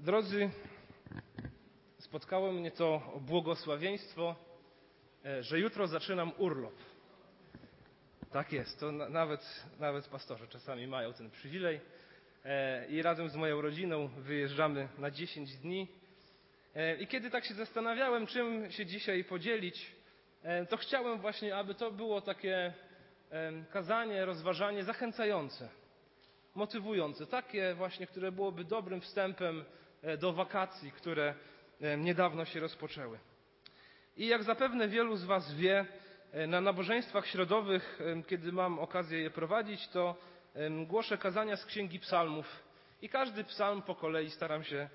Drodzy, spotkało mnie to błogosławieństwo, e, że jutro zaczynam urlop. Tak jest, to nawet, nawet pastorzy czasami mają ten przywilej. E, I razem z moją rodziną wyjeżdżamy na 10 dni. E, I kiedy tak się zastanawiałem, czym się dzisiaj podzielić, to chciałem właśnie, aby to było takie kazanie, rozważanie zachęcające, motywujące, takie właśnie, które byłoby dobrym wstępem do wakacji, które e, niedawno się rozpoczęły. I jak zapewne wielu z Was wie, e, na nabożeństwach środowych, kiedy mam okazję je prowadzić, to głoszę kazania z Księgi Psalmów i każdy psalm po kolei staram się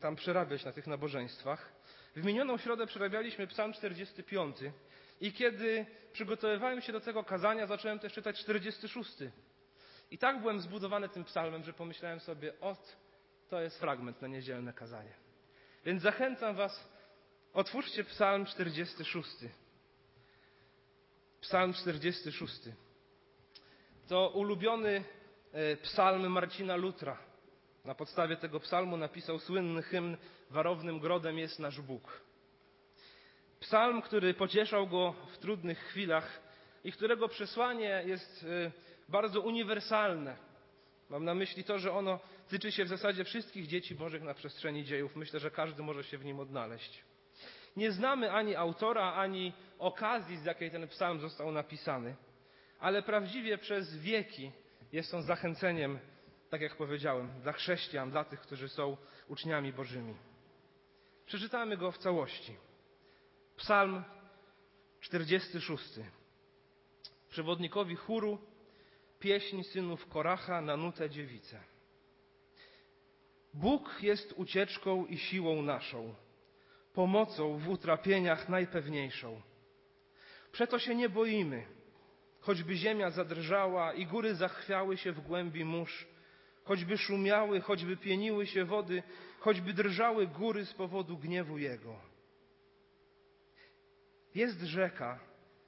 tam przerabiać na tych nabożeństwach. W minioną środę przerabialiśmy psalm 45 i kiedy przygotowywałem się do tego kazania, zacząłem też czytać 46. I tak byłem zbudowany tym psalmem, że pomyślałem sobie, od to jest fragment na niedzielne kazanie. Więc zachęcam Was, otwórzcie Psalm 46. Psalm 46. To ulubiony e, psalm Marcina Lutra. Na podstawie tego psalmu napisał słynny hymn Warownym grodem jest nasz Bóg. Psalm, który pocieszał go w trudnych chwilach i którego przesłanie jest e, bardzo uniwersalne Mam na myśli to, że ono tyczy się w zasadzie wszystkich dzieci Bożych na przestrzeni dziejów. Myślę, że każdy może się w nim odnaleźć. Nie znamy ani autora, ani okazji, z jakiej ten psalm został napisany, ale prawdziwie przez wieki jest on zachęceniem, tak jak powiedziałem, dla chrześcijan, dla tych, którzy są uczniami Bożymi. Przeczytamy go w całości. Psalm 46. Przewodnikowi chóru pieśń synów Koracha na nutę dziewice. Bóg jest ucieczką i siłą naszą, pomocą w utrapieniach najpewniejszą. Przeto się nie boimy, choćby ziemia zadrżała i góry zachwiały się w głębi mórz, choćby szumiały, choćby pieniły się wody, choćby drżały góry z powodu gniewu Jego. Jest rzeka,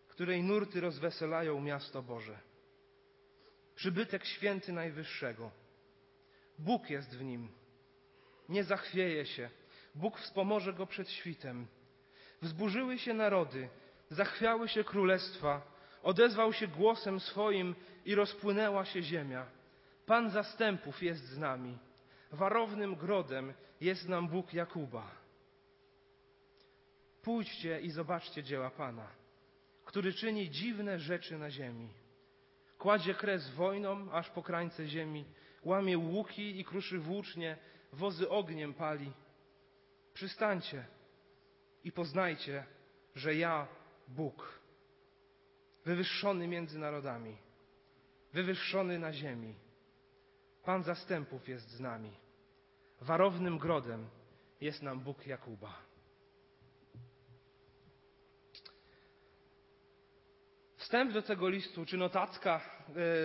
której nurty rozweselają miasto Boże przybytek święty Najwyższego. Bóg jest w nim. Nie zachwieje się. Bóg wspomoże go przed świtem. Wzburzyły się narody, zachwiały się królestwa, odezwał się głosem swoim i rozpłynęła się ziemia. Pan zastępów jest z nami. Warownym grodem jest nam Bóg Jakuba. Pójdźcie i zobaczcie dzieła Pana, który czyni dziwne rzeczy na ziemi. Kładzie kres wojnom aż po krańce ziemi, łamie łuki i kruszy włócznie, wozy ogniem pali. Przystańcie i poznajcie, że ja, Bóg, wywyższony między narodami, wywyższony na ziemi, Pan zastępów jest z nami. Warownym grodem jest nam Bóg Jakuba. Wstęp do tego listu, czy notatka,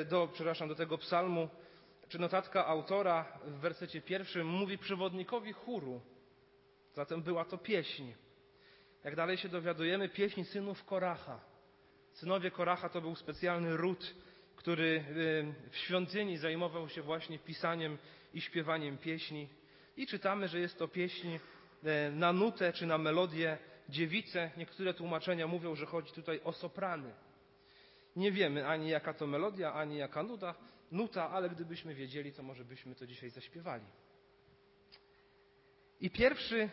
e, do, przepraszam, do tego psalmu, czy notatka autora w wersecie pierwszym mówi przewodnikowi chóru. Zatem była to pieśń. Jak dalej się dowiadujemy, pieśń synów Koracha. Synowie Koracha to był specjalny ród, który e, w świątyni zajmował się właśnie pisaniem i śpiewaniem pieśni. I czytamy, że jest to pieśń e, na nutę czy na melodię dziewice. Niektóre tłumaczenia mówią, że chodzi tutaj o soprany. Nie wiemy ani jaka to melodia, ani jaka nuta, nuta, ale gdybyśmy wiedzieli, to może byśmy to dzisiaj zaśpiewali. I pierwszy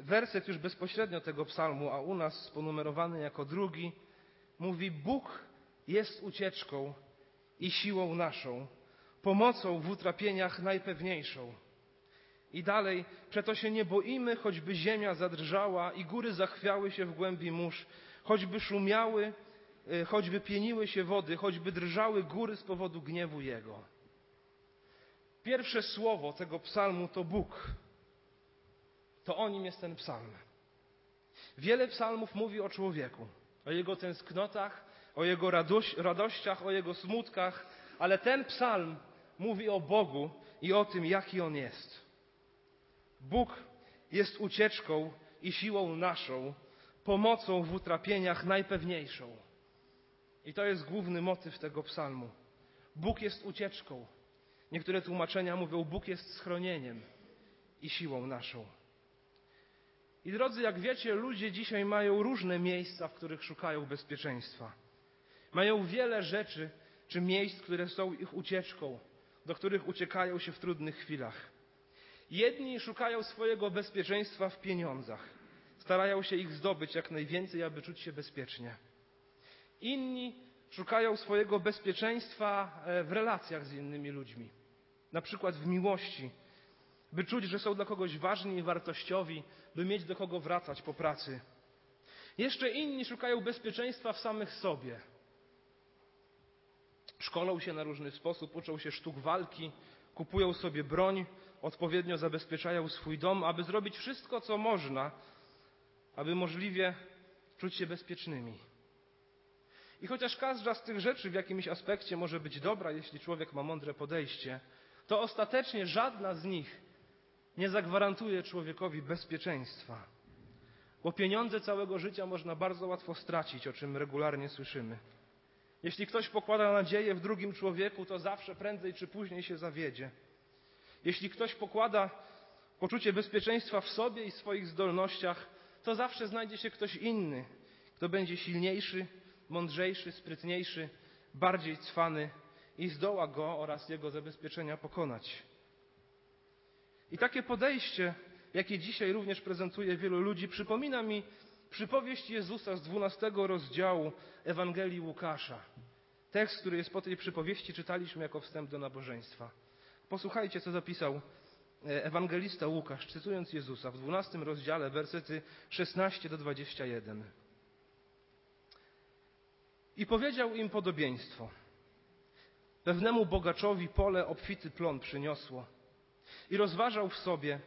werset już bezpośrednio tego psalmu, a u nas ponumerowany jako drugi, mówi: Bóg jest ucieczką i siłą naszą, pomocą w utrapieniach najpewniejszą. I dalej, przeto się nie boimy, choćby ziemia zadrżała i góry zachwiały się w głębi mórz, choćby szumiały choćby pieniły się wody, choćby drżały góry z powodu gniewu Jego. Pierwsze słowo tego psalmu to Bóg. To o nim jest ten psalm. Wiele psalmów mówi o człowieku, o jego tęsknotach, o jego radościach, o jego smutkach, ale ten psalm mówi o Bogu i o tym, jaki on jest. Bóg jest ucieczką i siłą naszą, pomocą w utrapieniach najpewniejszą. I to jest główny motyw tego psalmu. Bóg jest ucieczką Niektóre tłumaczenia mówią, Bóg jest schronieniem i siłą naszą. I drodzy, jak wiecie, ludzie dzisiaj mają różne miejsca, w których szukają bezpieczeństwa. Mają wiele rzeczy czy miejsc, które są ich ucieczką, do których uciekają się w trudnych chwilach. Jedni szukają swojego bezpieczeństwa w pieniądzach, starają się ich zdobyć jak najwięcej, aby czuć się bezpiecznie. Inni szukają swojego bezpieczeństwa e, w relacjach z innymi ludźmi, na przykład w miłości, by czuć, że są dla kogoś ważni i wartościowi, by mieć do kogo wracać po pracy. Jeszcze inni szukają bezpieczeństwa w samych sobie. Szkolą się na różny sposób, uczą się sztuk walki, kupują sobie broń, odpowiednio zabezpieczają swój dom, aby zrobić wszystko, co można, aby możliwie czuć się bezpiecznymi. I chociaż każda z tych rzeczy w jakimś aspekcie może być dobra, jeśli człowiek ma mądre podejście, to ostatecznie żadna z nich nie zagwarantuje człowiekowi bezpieczeństwa. Bo pieniądze całego życia można bardzo łatwo stracić, o czym regularnie słyszymy. Jeśli ktoś pokłada nadzieję w drugim człowieku, to zawsze prędzej czy później się zawiedzie. Jeśli ktoś pokłada poczucie bezpieczeństwa w sobie i swoich zdolnościach, to zawsze znajdzie się ktoś inny, kto będzie silniejszy, mądrzejszy, sprytniejszy, bardziej cwany i zdoła go oraz jego zabezpieczenia pokonać. I takie podejście, jakie dzisiaj również prezentuje wielu ludzi, przypomina mi przypowieść Jezusa z 12 rozdziału Ewangelii Łukasza. Tekst, który jest po tej przypowieści, czytaliśmy jako wstęp do nabożeństwa. Posłuchajcie, co zapisał e, ewangelista Łukasz, cytując Jezusa w 12 rozdziale, wersety 16 do 21. I powiedział im podobieństwo. Pewnemu bogaczowi pole obfity plon przyniosło. I rozważał w sobie,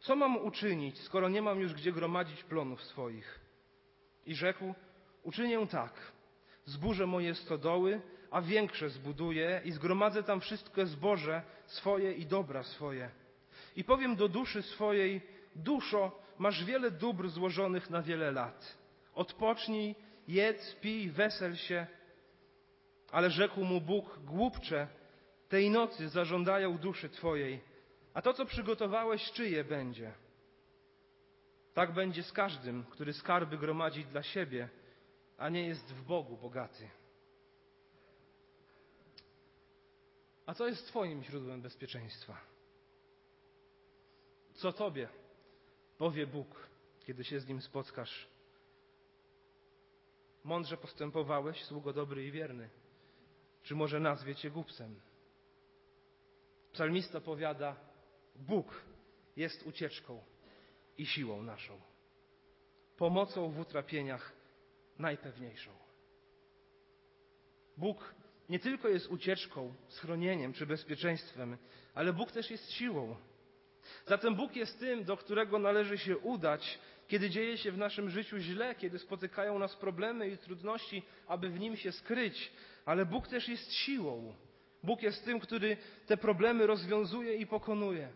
co mam uczynić, skoro nie mam już gdzie gromadzić plonów swoich. I rzekł, uczynię tak, zburzę moje stodoły, a większe zbuduję i zgromadzę tam wszystkie zboże swoje i dobra swoje. I powiem do duszy swojej, duszo, masz wiele dóbr złożonych na wiele lat. Odpocznij, jedz, pij, wesel się. Ale rzekł mu Bóg, głupcze, tej nocy zażądają duszy Twojej, a to, co przygotowałeś, czyje będzie? Tak będzie z każdym, który skarby gromadzi dla siebie, a nie jest w Bogu bogaty. A co jest Twoim źródłem bezpieczeństwa? Co Tobie powie Bóg, kiedy się z Nim spotkasz? Mądrze postępowałeś, sługo dobry i wierny. Czy może nazwie Cię głupcem? Psalmista powiada, Bóg jest ucieczką i siłą naszą, pomocą w utrapieniach najpewniejszą. Bóg nie tylko jest ucieczką, schronieniem czy bezpieczeństwem, ale Bóg też jest siłą. Zatem Bóg jest tym, do którego należy się udać, kiedy dzieje się w naszym życiu źle, kiedy spotykają nas problemy i trudności, aby w nim się skryć, ale Bóg też jest siłą. Bóg jest tym, który te problemy rozwiązuje i pokonuje.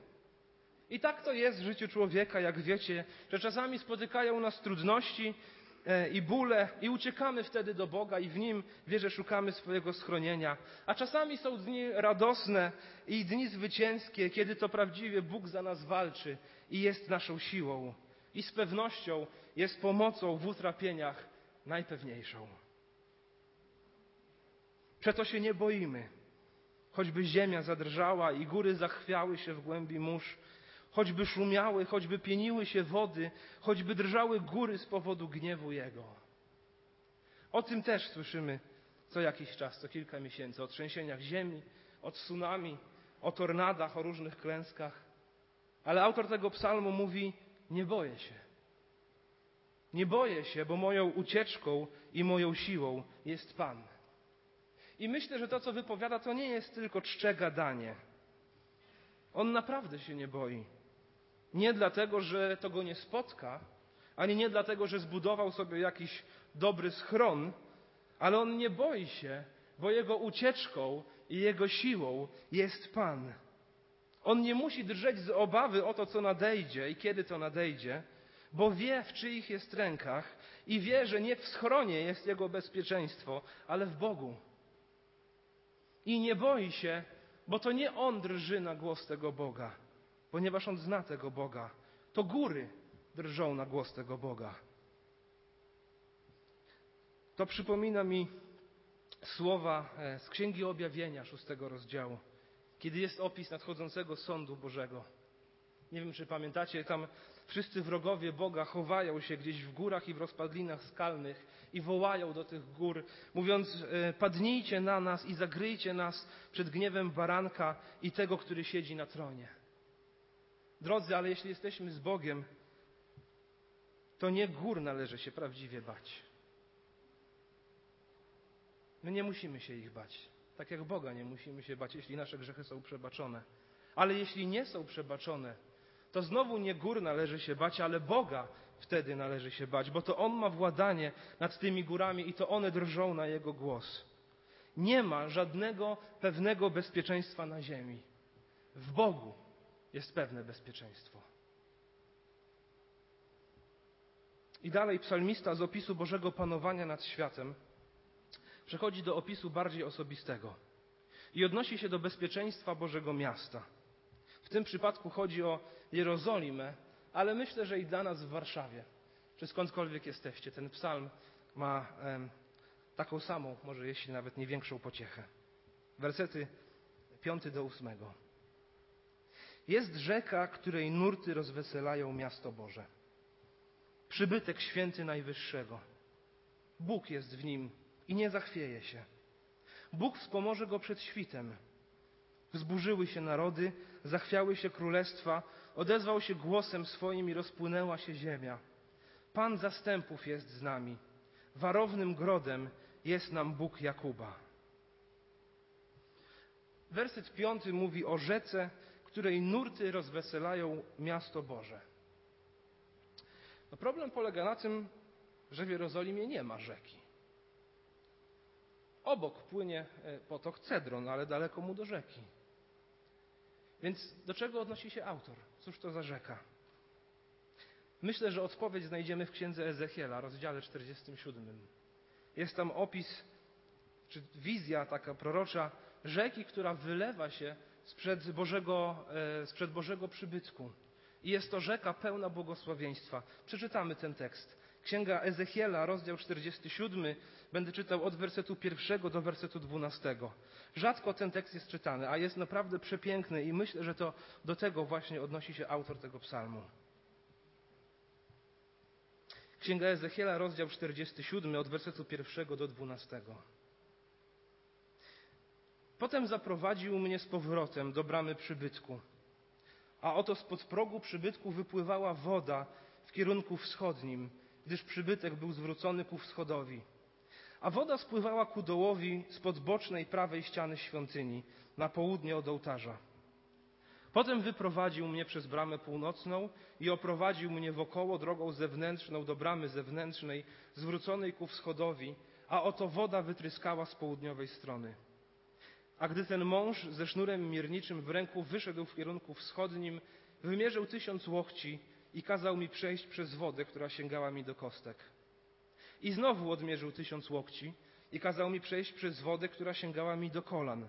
I tak to jest w życiu człowieka, jak wiecie, że czasami spotykają nas trudności i bóle i uciekamy wtedy do Boga i w Nim, wierzę, szukamy swojego schronienia. A czasami są dni radosne i dni zwycięskie, kiedy to prawdziwie Bóg za nas walczy i jest naszą siłą. I z pewnością jest pomocą w utrapieniach najpewniejszą. Przeto się nie boimy. Choćby ziemia zadrżała i góry zachwiały się w głębi mórz, choćby szumiały, choćby pieniły się wody, choćby drżały góry z powodu gniewu Jego. O tym też słyszymy co jakiś czas, co kilka miesięcy, o trzęsieniach ziemi, o tsunami, o tornadach, o różnych klęskach. Ale autor tego psalmu mówi: Nie boję się. Nie boję się, bo moją ucieczką i moją siłą jest Pan. I myślę, że to, co wypowiada, to nie jest tylko czcze gadanie. On naprawdę się nie boi. Nie dlatego, że to go nie spotka, ani nie dlatego, że zbudował sobie jakiś dobry schron, ale on nie boi się, bo jego ucieczką i jego siłą jest Pan. On nie musi drżeć z obawy o to, co nadejdzie i kiedy to nadejdzie, bo wie, w czyich jest rękach i wie, że nie w schronie jest jego bezpieczeństwo, ale w Bogu. I nie boi się, Bo to nie on drży na głos tego Boga, ponieważ on zna tego Boga. To góry drżą na głos tego Boga. To przypomina mi słowa e, z Księgi Objawienia, szóstego rozdziału, kiedy jest opis nadchodzącego sądu Bożego. Nie wiem, czy pamiętacie, tam wszyscy wrogowie Boga chowają się gdzieś w górach i w rozpadlinach skalnych i wołają do tych gór, mówiąc: e, Padnijcie na nas i zagryjcie nas przed gniewem baranka i tego, który siedzi na tronie. Drodzy, ale jeśli jesteśmy z Bogiem, to nie gór należy się prawdziwie bać. My nie musimy się ich bać. Tak jak Boga nie musimy się bać, jeśli nasze grzechy są przebaczone. Ale jeśli nie są przebaczone, to znowu nie gór należy się bać, ale Boga wtedy należy się bać, bo to On ma władanie nad tymi górami i to one drżą na Jego głos. Nie ma żadnego pewnego bezpieczeństwa na ziemi. W Bogu jest pewne bezpieczeństwo. I dalej psalmista z opisu Bożego panowania nad światem przechodzi do opisu bardziej osobistego i odnosi się do bezpieczeństwa Bożego miasta. W tym przypadku chodzi o Jerozolimę, ale myślę, że i dla nas w Warszawie, czy skądkolwiek jesteście, ten psalm ma em, taką samą, może jeśli nawet nie większą pociechę. Wersety 5 do 8. Jest rzeka, której nurty rozweselają miasto Boże. Przybytek święty Najwyższego. Bóg jest w nim i nie zachwieje się. Bóg wspomoże go przed świtem. Wzburzyły się narody, zachwiały się królestwa, odezwał się głosem swoim i rozpłynęła się ziemia. Pan zastępów jest z nami. Warownym grodem jest nam Bóg Jakuba. Werset piąty mówi o rzece, której nurty rozweselają miasto Boże. No problem polega na tym, że w Jerozolimie nie ma rzeki. Obok płynie e, potok Cedron, ale daleko mu do rzeki. Więc do czego odnosi się autor? Cóż to za rzeka? Myślę, że odpowiedź znajdziemy w księdze Ezechiela, rozdziale 47. Jest tam opis, czy wizja taka prorocza rzeki, która wylewa się sprzed Bożego, e, sprzed Bożego przybytku. I jest to rzeka pełna błogosławieństwa. Przeczytamy ten tekst. Księga Ezechiela, rozdział 47, będę czytał od wersetu pierwszego do wersetu dwunastego. Rzadko ten tekst jest czytany, a jest naprawdę przepiękny i myślę, że to do tego właśnie odnosi się autor tego psalmu. Księga Ezechiela, rozdział 47, od wersetu pierwszego do dwunastego. Potem zaprowadził mnie z powrotem do bramy przybytku, a oto spod progu przybytku wypływała woda w kierunku wschodnim, gdyż przybytek był zwrócony ku wschodowi. A woda spływała ku dołowi spod bocznej prawej ściany świątyni, na południe od ołtarza. Potem wyprowadził mnie przez bramę północną i oprowadził mnie wokoło drogą zewnętrzną do bramy zewnętrznej, zwróconej ku wschodowi, a oto woda wytryskała z południowej strony. A gdy ten mąż ze sznurem mierniczym w ręku wyszedł w kierunku wschodnim, wymierzył tysiąc łokci i kazał mi przejść przez wodę, która sięgała mi do kostek. I znowu odmierzył tysiąc łokci i kazał mi przejść przez wodę, która sięgała mi do kolan.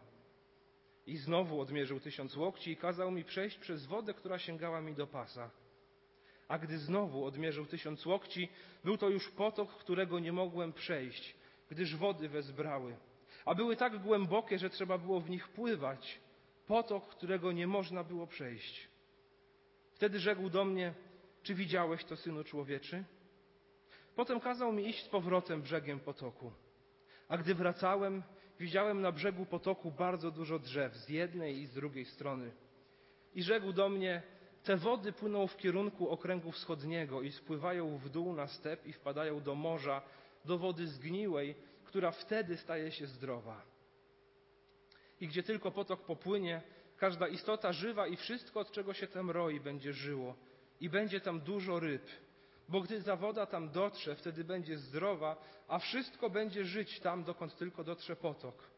I znowu odmierzył tysiąc łokci i kazał mi przejść przez wodę, która sięgała mi do pasa. A gdy znowu odmierzył tysiąc łokci, był to już potok, którego nie mogłem przejść, gdyż wody wezbrały. A były tak głębokie, że trzeba było w nich pływać. Potok, którego nie można było przejść. Wtedy rzekł do mnie, czy widziałeś to, synu człowieczy? Potem kazał mi iść z powrotem brzegiem potoku. A gdy wracałem, widziałem na brzegu potoku bardzo dużo drzew z jednej i z drugiej strony. I rzekł do mnie, te wody płyną w kierunku okręgu wschodniego i spływają w dół na step i wpadają do morza, do wody zgniłej, która wtedy staje się zdrowa. I gdzie tylko potok popłynie, każda istota żywa i wszystko, od czego się tam roi, będzie żyło. I będzie tam dużo ryb bo gdy ta woda tam dotrze, wtedy będzie zdrowa, a wszystko będzie żyć tam, dokąd tylko dotrze potok.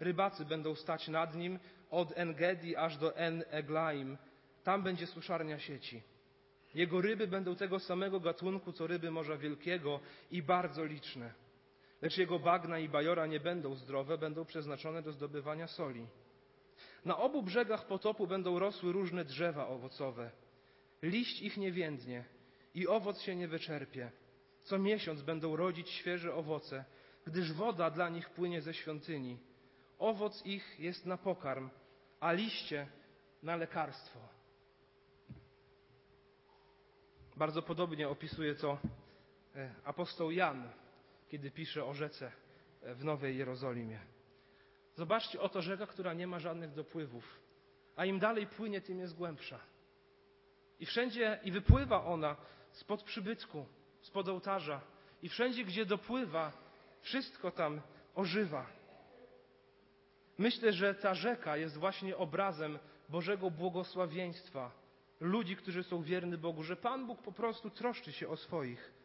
Rybacy będą stać nad nim od Engedi aż do En-Eglaim. Tam będzie suszarnia sieci. Jego ryby będą tego samego gatunku, co ryby Morza Wielkiego i bardzo liczne. Lecz jego bagna i bajora nie będą zdrowe, będą przeznaczone do zdobywania soli. Na obu brzegach potopu będą rosły różne drzewa owocowe. Liść ich nie więdnie i owoc się nie wyczerpie. Co miesiąc będą rodzić świeże owoce, gdyż woda dla nich płynie ze świątyni. Owoc ich jest na pokarm, a liście na lekarstwo. Bardzo podobnie opisuje to e, apostoł Jan, kiedy pisze o rzece e, w Nowej Jerozolimie. Zobaczcie, oto rzeka, która nie ma żadnych dopływów, a im dalej płynie, tym jest głębsza. I wszędzie, i wypływa ona spod przybytku, spod ołtarza. I wszędzie, gdzie dopływa, wszystko tam ożywa. Myślę, że ta rzeka jest właśnie obrazem Bożego błogosławieństwa, ludzi, którzy są wierni Bogu, że Pan Bóg po prostu troszczy się o swoich.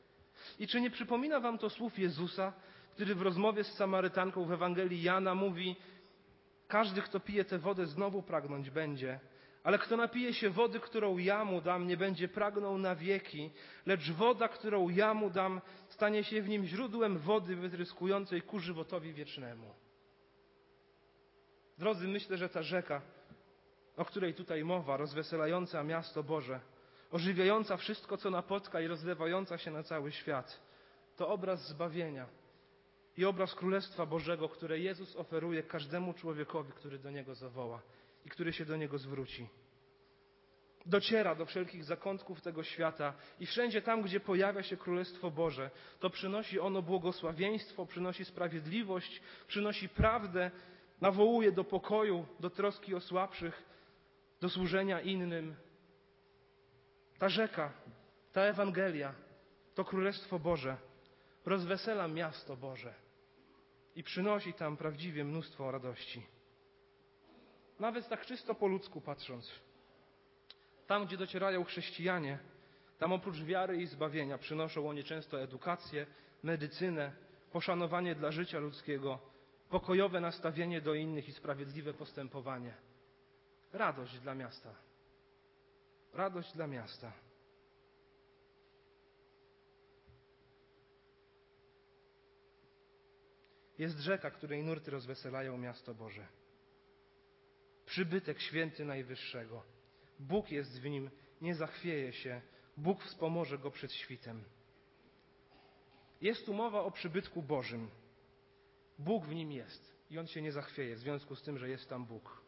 I czy nie przypomina Wam to słów Jezusa, który w rozmowie z Samarytanką w Ewangelii Jana mówi: Każdy, kto pije tę wodę, znowu pragnąć będzie, ale kto napije się wody, którą ja mu dam, nie będzie pragnął na wieki, lecz woda, którą ja mu dam, stanie się w nim źródłem wody wytryskującej ku żywotowi wiecznemu. Drodzy, myślę, że ta rzeka, o której tutaj mowa, rozweselająca miasto Boże, ożywiająca wszystko, co napotka i rozlewająca się na cały świat, to obraz zbawienia i obraz Królestwa Bożego, które Jezus oferuje każdemu człowiekowi, który do Niego zawoła i który się do Niego zwróci. Dociera do wszelkich zakątków tego świata i wszędzie tam, gdzie pojawia się Królestwo Boże, to przynosi ono błogosławieństwo, przynosi sprawiedliwość, przynosi prawdę, nawołuje do pokoju, do troski o słabszych, do służenia innym. Ta rzeka, ta Ewangelia, to Królestwo Boże rozwesela miasto Boże i przynosi tam prawdziwie mnóstwo radości. Nawet tak czysto po ludzku patrząc. Tam, gdzie docierają chrześcijanie, tam oprócz wiary i zbawienia przynoszą oni często edukację, medycynę, poszanowanie dla życia ludzkiego, pokojowe nastawienie do innych i sprawiedliwe postępowanie. Radość dla miasta. Radość dla miasta. Jest rzeka, której nurty rozweselają miasto Boże. Przybytek święty Najwyższego. Bóg jest w nim, nie zachwieje się. Bóg wspomoże go przed świtem. Jest tu mowa o przybytku Bożym. Bóg w nim jest i on się nie zachwieje w związku z tym, że jest tam Bóg.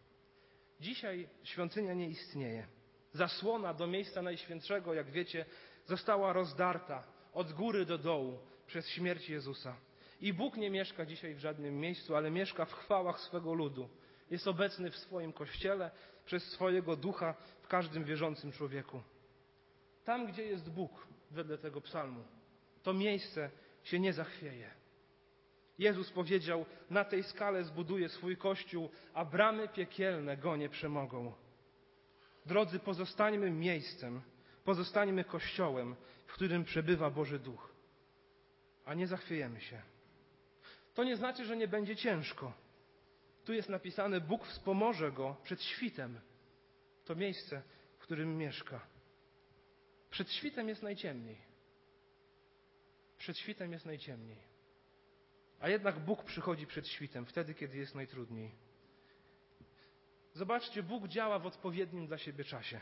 Dzisiaj świątynia nie istnieje. Zasłona do miejsca najświętszego, jak wiecie, została rozdarta od góry do dołu przez śmierć Jezusa. I Bóg nie mieszka dzisiaj w żadnym miejscu, ale mieszka w chwałach swego ludu. Jest obecny w swoim kościele przez swojego ducha w każdym wierzącym człowieku. Tam, gdzie jest Bóg, wedle tego psalmu, to miejsce się nie zachwieje. Jezus powiedział: Na tej skale zbuduję swój kościół, a bramy piekielne go nie przemogą. Drodzy, pozostańmy miejscem, pozostańmy kościołem, w którym przebywa Boży Duch, a nie zachwiejemy się. To nie znaczy, że nie będzie ciężko. Tu jest napisane: Bóg wspomoże go przed świtem. To miejsce, w którym mieszka. Przed świtem jest najciemniej. Przed świtem jest najciemniej. A jednak Bóg przychodzi przed świtem, wtedy, kiedy jest najtrudniej. Zobaczcie, Bóg działa w odpowiednim dla siebie czasie.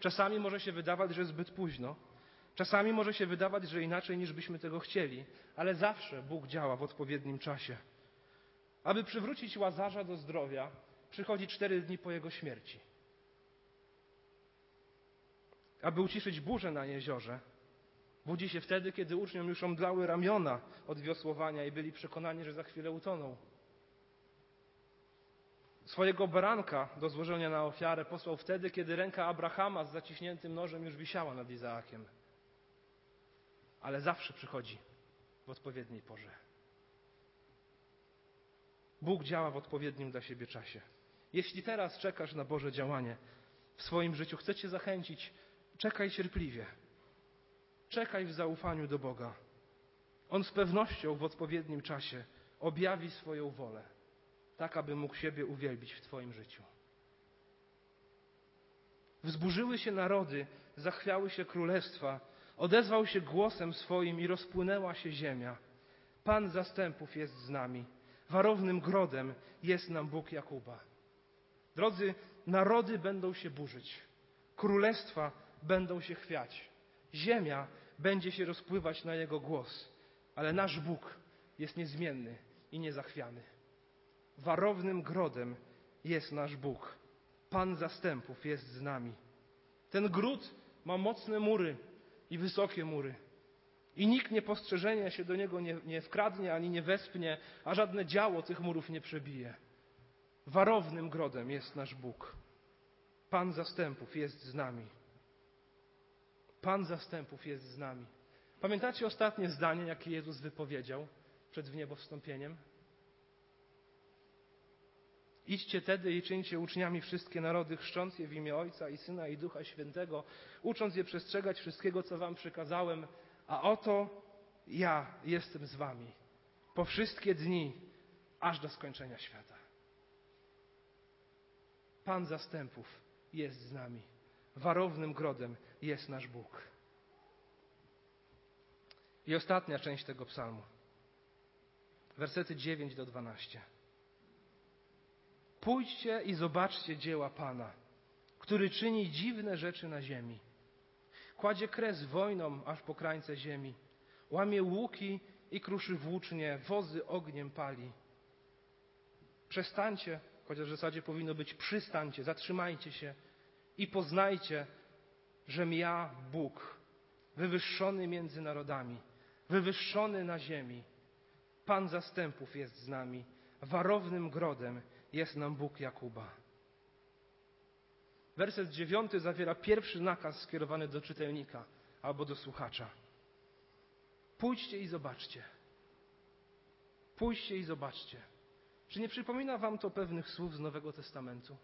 Czasami może się wydawać, że zbyt późno, czasami może się wydawać, że inaczej niż byśmy tego chcieli, ale zawsze Bóg działa w odpowiednim czasie. Aby przywrócić łazarza do zdrowia, przychodzi cztery dni po jego śmierci. Aby uciszyć burzę na jeziorze, budzi się wtedy, kiedy uczniom już omdlały ramiona od wiosłowania i byli przekonani, że za chwilę utoną. Swojego baranka do złożenia na ofiarę posłał wtedy, kiedy ręka Abrahama z zaciśniętym nożem już wisiała nad Izaakiem. Ale zawsze przychodzi w odpowiedniej porze. Bóg działa w odpowiednim dla siebie czasie. Jeśli teraz czekasz na Boże działanie w swoim życiu, chcę Cię zachęcić, czekaj cierpliwie. Czekaj w zaufaniu do Boga. On z pewnością w odpowiednim czasie objawi swoją wolę, tak aby mógł siebie uwielbić w Twoim życiu. Wzburzyły się narody, zachwiały się królestwa, odezwał się głosem swoim i rozpłynęła się ziemia. Pan zastępów jest z nami warownym grodem jest nam Bóg Jakuba. Drodzy, narody będą się burzyć, królestwa będą się chwiać, ziemia będzie się rozpływać na jego głos, ale nasz Bóg jest niezmienny i niezachwiany. Warownym grodem jest nasz Bóg. Pan zastępów jest z nami. Ten gród ma mocne mury i wysokie mury. I nikt niepostrzeżenie się do niego nie, nie wkradnie ani nie wespnie, a żadne działo tych murów nie przebije. Warownym grodem jest nasz Bóg. Pan zastępów jest z nami. Pan zastępów jest z nami. Pamiętacie ostatnie zdanie, jakie Jezus wypowiedział przed wniebowstąpieniem? Idźcie tedy i czyńcie uczniami wszystkie narody, chrzcząc je w imię Ojca i Syna i Ducha Świętego, ucząc je przestrzegać wszystkiego, co wam przykazałem, a oto ja jestem z wami po wszystkie dni, aż do skończenia świata. Pan zastępów jest z nami. Warownym grodem jest nasz Bóg. I ostatnia część tego psalmu. Wersety 9 do 12. Pójdźcie i zobaczcie dzieła Pana, który czyni dziwne rzeczy na ziemi. Kładzie kres wojnom aż po krańce ziemi. Łamie łuki i kruszy włócznie, wozy ogniem pali. Przestańcie, chociaż w zasadzie powinno być przystańcie, zatrzymajcie się i poznajcie, żem ja Bóg, wywyższony między narodami, wywyższony na ziemi. Pan zastępów jest z nami, warownym grodem jest nam Bóg Jakuba. Werset dziewiąty zawiera pierwszy nakaz skierowany do czytelnika albo do słuchacza. Pójdźcie i zobaczcie. Pójdźcie i zobaczcie. Czy nie przypomina Wam to pewnych słów z Nowego Testamentu?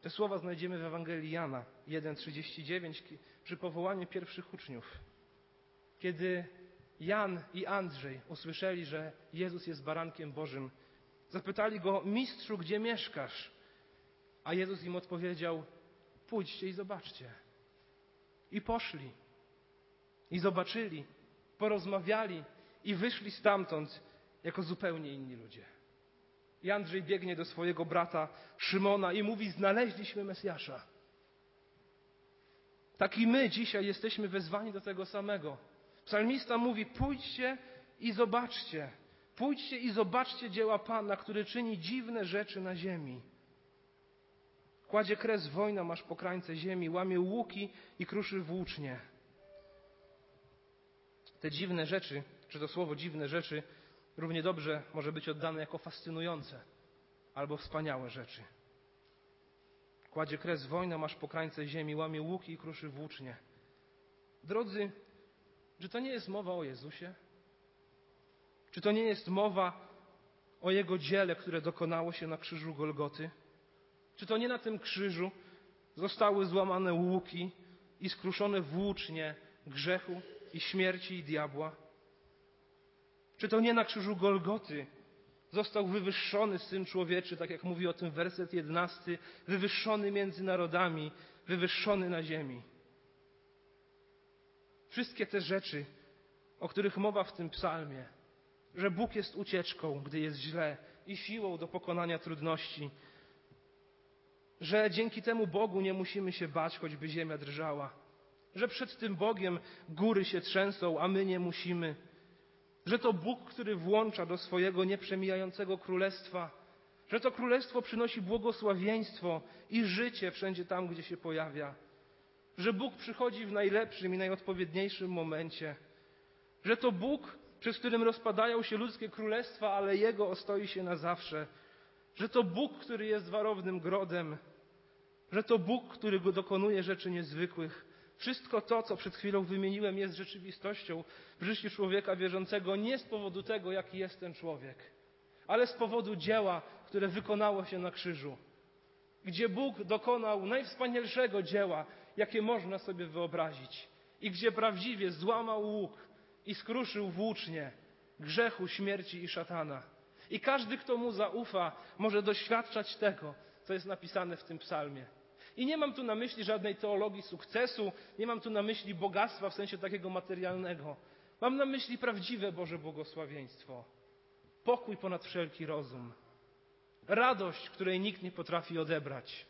Te słowa znajdziemy w Ewangelii Jana 1,39 przy powołaniu pierwszych uczniów. Kiedy Jan i Andrzej usłyszeli, że Jezus jest barankiem Bożym, zapytali go, mistrzu, gdzie mieszkasz? A Jezus im odpowiedział: Pójdźcie i zobaczcie. I poszli. I zobaczyli, porozmawiali i wyszli stamtąd jako zupełnie inni ludzie. I Andrzej biegnie do swojego brata Szymona i mówi: Znaleźliśmy Mesjasza. Tak i my dzisiaj jesteśmy wezwani do tego samego. Psalmista mówi: Pójdźcie i zobaczcie. Pójdźcie i zobaczcie dzieła Pana, który czyni dziwne rzeczy na ziemi. Kładzie kres wojna masz po krańce ziemi, łamie łuki i kruszy włócznie. Te dziwne rzeczy, czy to słowo dziwne rzeczy, równie dobrze może być oddane jako fascynujące albo wspaniałe rzeczy. Kładzie kres wojna masz po krańce ziemi, łamie łuki i kruszy włócznie. Drodzy, czy to nie jest mowa o Jezusie? Czy to nie jest mowa o Jego dziele, które dokonało się na krzyżu Golgoty? Czy to nie na tym krzyżu zostały złamane łuki i skruszone włócznie grzechu i śmierci i diabła? Czy to nie na krzyżu Golgoty został wywyższony Syn Człowieczy, tak jak mówi o tym werset jedenasty, wywyższony między narodami, wywyższony na ziemi? Wszystkie te rzeczy, o których mowa w tym psalmie, że Bóg jest ucieczką, gdy jest źle i siłą do pokonania trudności, że dzięki temu Bogu nie musimy się bać, choćby ziemia drżała, że przed tym Bogiem góry się trzęsą, a my nie musimy, że to Bóg, który włącza do swojego nieprzemijającego królestwa, że to królestwo przynosi błogosławieństwo i życie wszędzie tam, gdzie się pojawia, że Bóg przychodzi w najlepszym i najodpowiedniejszym momencie, że to Bóg, przez którym rozpadają się ludzkie królestwa, ale Jego ostoi się na zawsze, że to Bóg, który jest warownym grodem, że to Bóg, który dokonuje rzeczy niezwykłych. Wszystko to, co przed chwilą wymieniłem, jest rzeczywistością w życiu człowieka wierzącego nie z powodu tego, jaki jest ten człowiek, ale z powodu dzieła, które wykonało się na krzyżu, gdzie Bóg dokonał najwspanialszego dzieła, jakie można sobie wyobrazić, i gdzie prawdziwie złamał łuk i skruszył włócznie grzechu, śmierci i szatana. I każdy, kto mu zaufa, może doświadczać tego, co jest napisane w tym psalmie. I nie mam tu na myśli żadnej teologii sukcesu, nie mam tu na myśli bogactwa w sensie takiego materialnego. Mam na myśli prawdziwe Boże błogosławieństwo, pokój ponad wszelki rozum, radość, której nikt nie potrafi odebrać,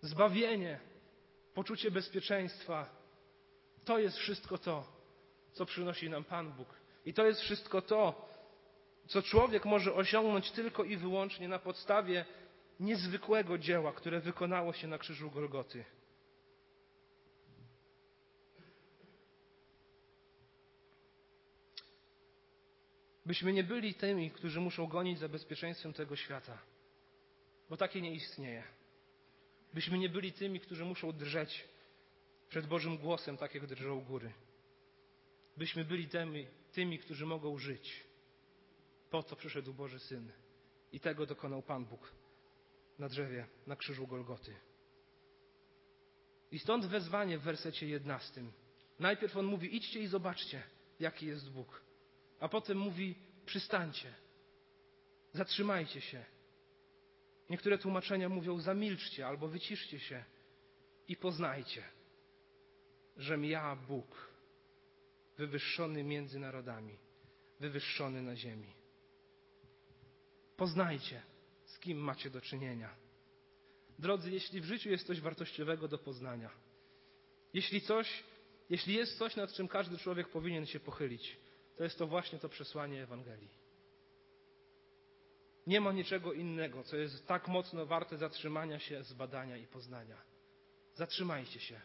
zbawienie, poczucie bezpieczeństwa. To jest wszystko to, co przynosi nam Pan Bóg. I to jest wszystko to, co człowiek może osiągnąć tylko i wyłącznie na podstawie niezwykłego dzieła, które wykonało się na krzyżu Golgoty. Byśmy nie byli tymi, którzy muszą gonić za bezpieczeństwem tego świata, bo takie nie istnieje. Byśmy nie byli tymi, którzy muszą drżeć przed Bożym głosem, tak jak drżą góry. Byśmy byli tymi, tymi, którzy mogą żyć. Po to przyszedł Boży Syn. I tego dokonał Pan Bóg na drzewie, na krzyżu Golgoty. I stąd wezwanie w wersecie 11. Najpierw on mówi: idźcie i zobaczcie, jaki jest Bóg. A potem mówi: przystańcie, zatrzymajcie się. Niektóre tłumaczenia mówią: zamilczcie albo wyciszcie się i poznajcie, żem ja Bóg, wywyższony między narodami, wywyższony na ziemi. Poznajcie, z kim macie do czynienia. Drodzy, jeśli w życiu jest coś wartościowego do poznania, jeśli coś, jeśli jest coś, nad czym każdy człowiek powinien się pochylić, to jest to właśnie to przesłanie Ewangelii. Nie ma niczego innego, co jest tak mocno warte zatrzymania się, zbadania i poznania. Zatrzymajcie się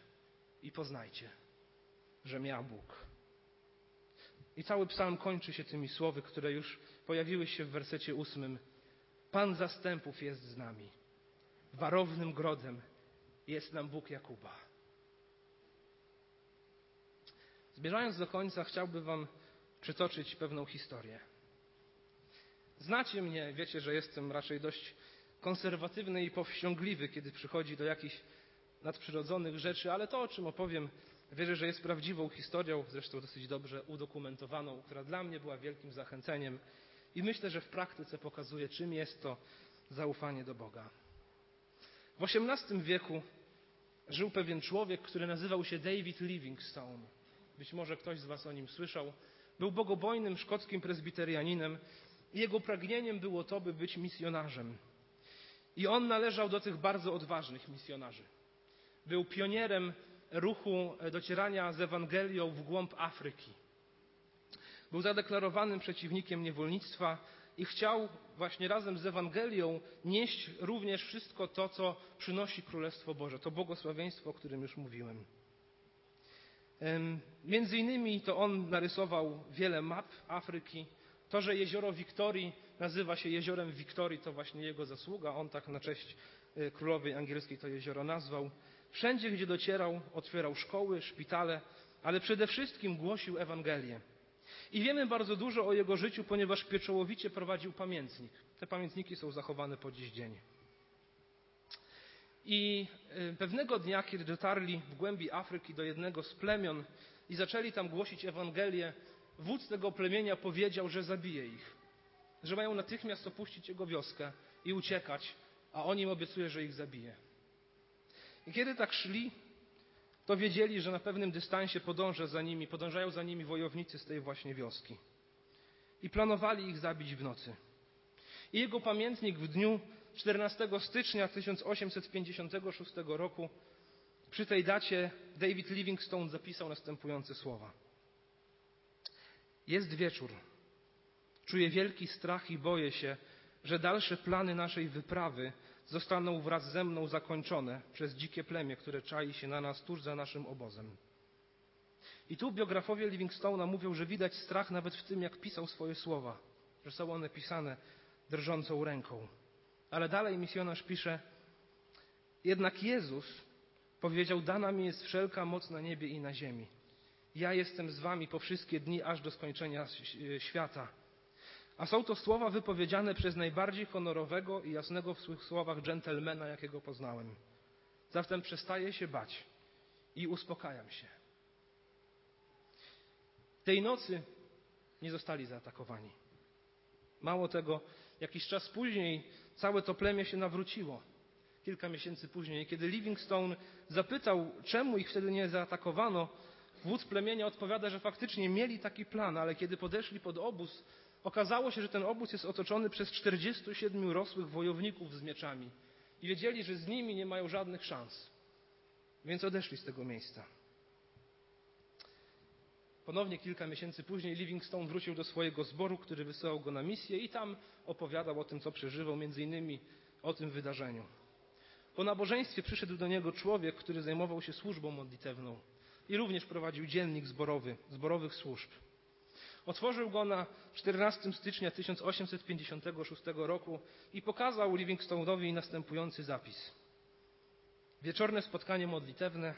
i poznajcie, że miał Bóg. I cały psalm kończy się tymi słowy, które już pojawiły się w wersecie ósmym. Pan zastępów jest z nami. Warownym grodem jest nam Bóg Jakuba. Zbierając do końca, chciałbym Wam przytoczyć pewną historię. Znacie mnie, wiecie, że jestem raczej dość konserwatywny i powściągliwy, kiedy przychodzi do jakichś nadprzyrodzonych rzeczy, ale to, o czym opowiem, wierzę, że jest prawdziwą historią, zresztą dosyć dobrze udokumentowaną, która dla mnie była wielkim zachęceniem i myślę, że w praktyce pokazuje, czym jest to zaufanie do Boga. W XVIII wieku żył pewien człowiek, który nazywał się David Livingstone. Być może ktoś z Was o nim słyszał. Był bogobojnym szkockim prezbiterianinem i jego pragnieniem było to, by być misjonarzem. I on należał do tych bardzo odważnych misjonarzy. Był pionierem ruchu docierania z Ewangelią w głąb Afryki. Był zadeklarowanym przeciwnikiem niewolnictwa i chciał właśnie razem z Ewangelią nieść również wszystko to, co przynosi Królestwo Boże, to błogosławieństwo, o którym już mówiłem. Między innymi to on narysował wiele map Afryki. To, że jezioro Wiktorii nazywa się jeziorem Wiktorii, to właśnie jego zasługa. On tak na cześć e, królowej angielskiej to jezioro nazwał. Wszędzie, gdzie docierał, otwierał szkoły, szpitale, ale przede wszystkim głosił Ewangelię. I wiemy bardzo dużo o jego życiu, ponieważ pieczołowicie prowadził pamiętnik. Te pamiętniki są zachowane po dziś dzień. I y, pewnego dnia, kiedy dotarli w głębi Afryki do jednego z plemion i zaczęli tam głosić Ewangelię, wódz tego plemienia powiedział, że zabije ich, że mają natychmiast opuścić jego wioskę i uciekać, a on im obiecuje, że ich zabije. I kiedy tak szli, to wiedzieli, że na pewnym dystansie podąża za nimi, podążają za nimi wojownicy z tej właśnie wioski. I planowali ich zabić w nocy. I jego pamiętnik w dniu 14 stycznia 1856 roku przy tej dacie David Livingstone zapisał następujące słowa. Jest wieczór. Czuję wielki strach i boję się, że dalsze plany naszej wyprawy zostaną wraz ze mną zakończone przez dzikie plemię, które czai się na nas tuż za naszym obozem. I tu biografowie Livingstone'a mówią, że widać strach nawet w tym, jak pisał swoje słowa, że są one pisane drżącą ręką. Ale dalej misjonarz pisze, jednak Jezus powiedział, dana mi jest wszelka moc na niebie i na ziemi. Ja jestem z wami po wszystkie dni, aż do skończenia świata. A są to słowa wypowiedziane przez najbardziej honorowego i jasnego w swych słowach dżentelmena, jakiego poznałem. Zatem przestaję się bać i uspokajam się. Tej nocy nie zostali zaatakowani. Mało tego, jakiś czas później całe to plemię się nawróciło. Kilka miesięcy później, kiedy Livingstone zapytał, czemu ich wtedy nie zaatakowano, wódz plemienia odpowiada, że faktycznie mieli taki plan, ale kiedy podeszli pod obóz, Okazało się, że ten obóz jest otoczony przez 47 rosłych wojowników z mieczami i wiedzieli, że z nimi nie mają żadnych szans. Więc odeszli z tego miejsca. Ponownie kilka miesięcy później Livingstone wrócił do swojego zboru, który wysyłał go na misję i tam opowiadał o tym, co przeżywał, między innymi o tym wydarzeniu. Po nabożeństwie przyszedł do niego człowiek, który zajmował się służbą modlitewną i również prowadził dziennik zborowy, zborowych służb. Otworzył go na 14 stycznia 1856 roku i pokazał Livingstone'owi następujący zapis. Wieczorne spotkanie modlitewne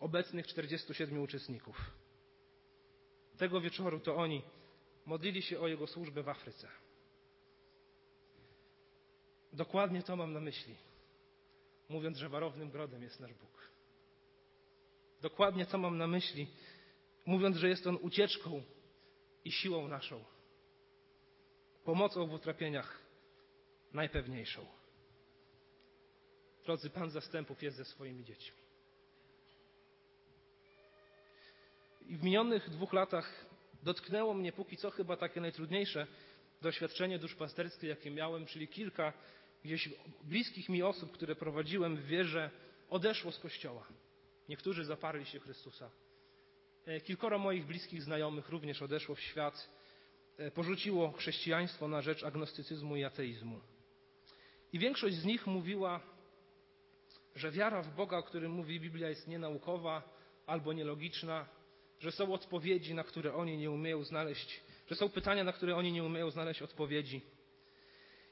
obecnych 47 uczestników. Tego wieczoru to oni modlili się o jego służbę w Afryce. Dokładnie to mam na myśli, mówiąc, że warownym grodem jest nasz Bóg. Dokładnie to mam na myśli, mówiąc, że jest On ucieczką i siłą naszą, pomocą w utrapieniach najpewniejszą. Drodzy, Pan zastępów jest ze swoimi dziećmi. I w minionych dwóch latach dotknęło mnie póki co chyba takie najtrudniejsze doświadczenie duszpasterskie, jakie miałem, czyli kilka gdzieś bliskich mi osób, które prowadziłem w wierze, odeszło z kościoła. Niektórzy zaparli się Chrystusa. E, kilkoro moich bliskich znajomych również odeszło w świat, e, porzuciło chrześcijaństwo na rzecz agnostycyzmu i ateizmu. I większość z nich mówiła, że wiara w Boga, o którym mówi Biblia, jest nienaukowa albo nielogiczna, że są odpowiedzi, na które oni nie umieją znaleźć, że są pytania, na które oni nie umieją znaleźć odpowiedzi.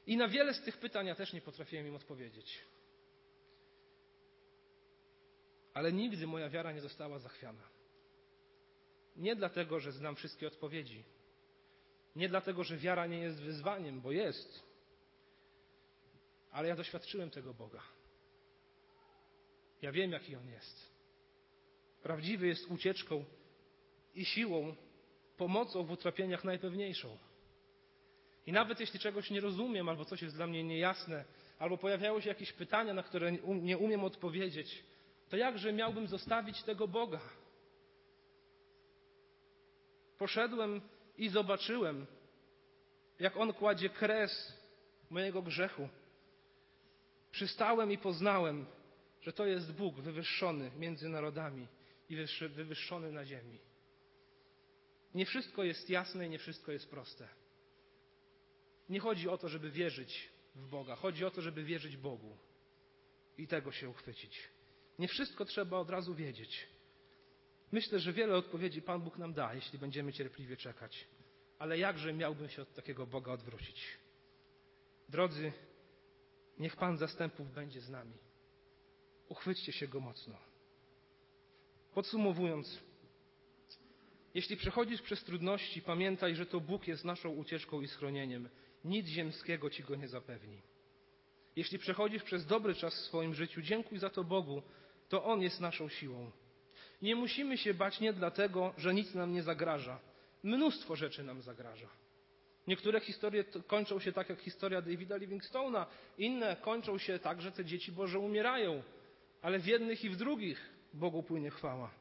I na wiele z tych pytań ja też nie potrafiłem im odpowiedzieć. Ale nigdy moja wiara nie została zachwiana. Nie dlatego, że znam wszystkie odpowiedzi. Nie dlatego, że wiara nie jest wyzwaniem, bo jest. Ale ja doświadczyłem tego Boga. Ja wiem, jaki On jest. Prawdziwy jest ucieczką i siłą, pomocą w utrapieniach najpewniejszą. I nawet jeśli czegoś nie rozumiem, albo coś jest dla mnie niejasne, albo pojawiały się jakieś pytania, na które nie umiem odpowiedzieć, to jakże miałbym zostawić tego Boga? Poszedłem i zobaczyłem, jak On kładzie kres mojego grzechu. Przystałem i poznałem, że to jest Bóg wywyższony między narodami i wywyższony na ziemi. Nie wszystko jest jasne i nie wszystko jest proste. Nie chodzi o to, żeby wierzyć w Boga, chodzi o to, żeby wierzyć Bogu i tego się uchwycić. Nie wszystko trzeba od razu wiedzieć. Myślę, że wiele odpowiedzi Pan Bóg nam da, jeśli będziemy cierpliwie czekać. Ale jakże miałbym się od takiego Boga odwrócić? Drodzy, niech Pan zastępów będzie z nami. Uchwyćcie się Go mocno. Podsumowując, jeśli przechodzisz przez trudności, pamiętaj, że to Bóg jest naszą ucieczką i schronieniem. Nic ziemskiego ci go nie zapewni. Jeśli przechodzisz przez dobry czas w swoim życiu, dziękuj za to Bogu, to On jest naszą siłą. Nie musimy się bać nie dlatego, że nic nam nie zagraża. Mnóstwo rzeczy nam zagraża. Niektóre historie kończą się tak jak historia Davida Livingstone'a, inne kończą się tak, że te dzieci Boże umierają, ale w jednych i w drugich Bogu płynie chwała.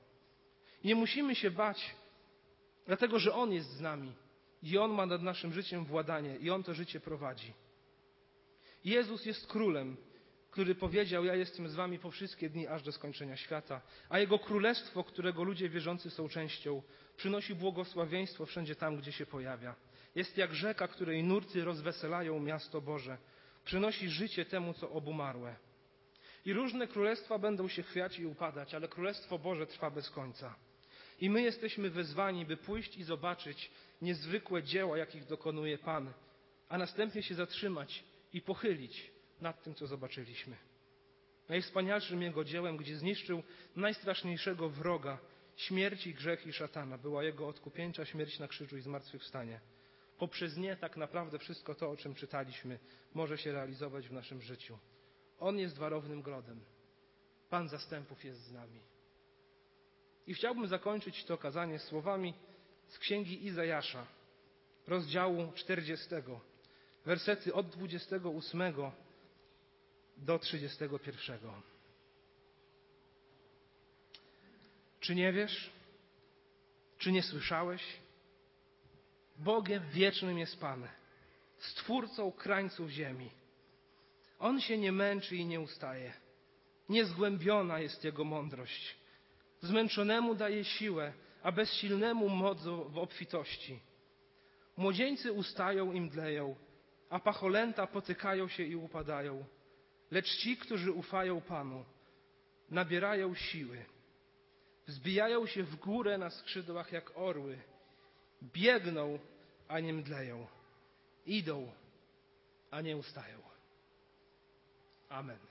Nie musimy się bać, dlatego że On jest z nami i On ma nad naszym życiem władanie i On to życie prowadzi. Jezus jest królem, który powiedział: Ja jestem z wami po wszystkie dni, aż do skończenia świata, a Jego królestwo, którego ludzie wierzący są częścią, przynosi błogosławieństwo wszędzie tam, gdzie się pojawia. Jest jak rzeka, której nurty rozweselają miasto Boże. Przynosi życie temu, co obumarłe. I różne królestwa będą się chwiać i upadać, ale Królestwo Boże trwa bez końca. I my jesteśmy wezwani, by pójść i zobaczyć niezwykłe dzieła, jakich dokonuje Pan, a następnie się zatrzymać i pochylić nad tym, co zobaczyliśmy. Najwspanialszym Jego dziełem, gdzie zniszczył najstraszniejszego wroga, śmierci, grzech i szatana, była Jego odkupieńcza śmierć na krzyżu i zmartwychwstanie. Poprzez nie tak naprawdę wszystko to, o czym czytaliśmy, może się realizować w naszym życiu. On jest warownym grodem. Pan zastępów jest z nami. I chciałbym zakończyć to kazanie słowami z księgi Izajasza, rozdziału 40, wersety od 28 do 31. Czy nie wiesz? Czy nie słyszałeś? Bogiem wiecznym jest Pan, Stwórcą krańców ziemi. On się nie męczy i nie ustaje. Niezgłębiona jest Jego mądrość. Zmęczonemu daje siłę, a bezsilnemu moc w obfitości. Młodzieńcy ustają i mdleją, a pacholęta potykają się i upadają. Lecz ci, którzy ufają Panu, nabierają siły. Wzbijają się w górę na skrzydłach jak orły. Biegną, a nie mdleją. Idą, a nie ustają. Amen.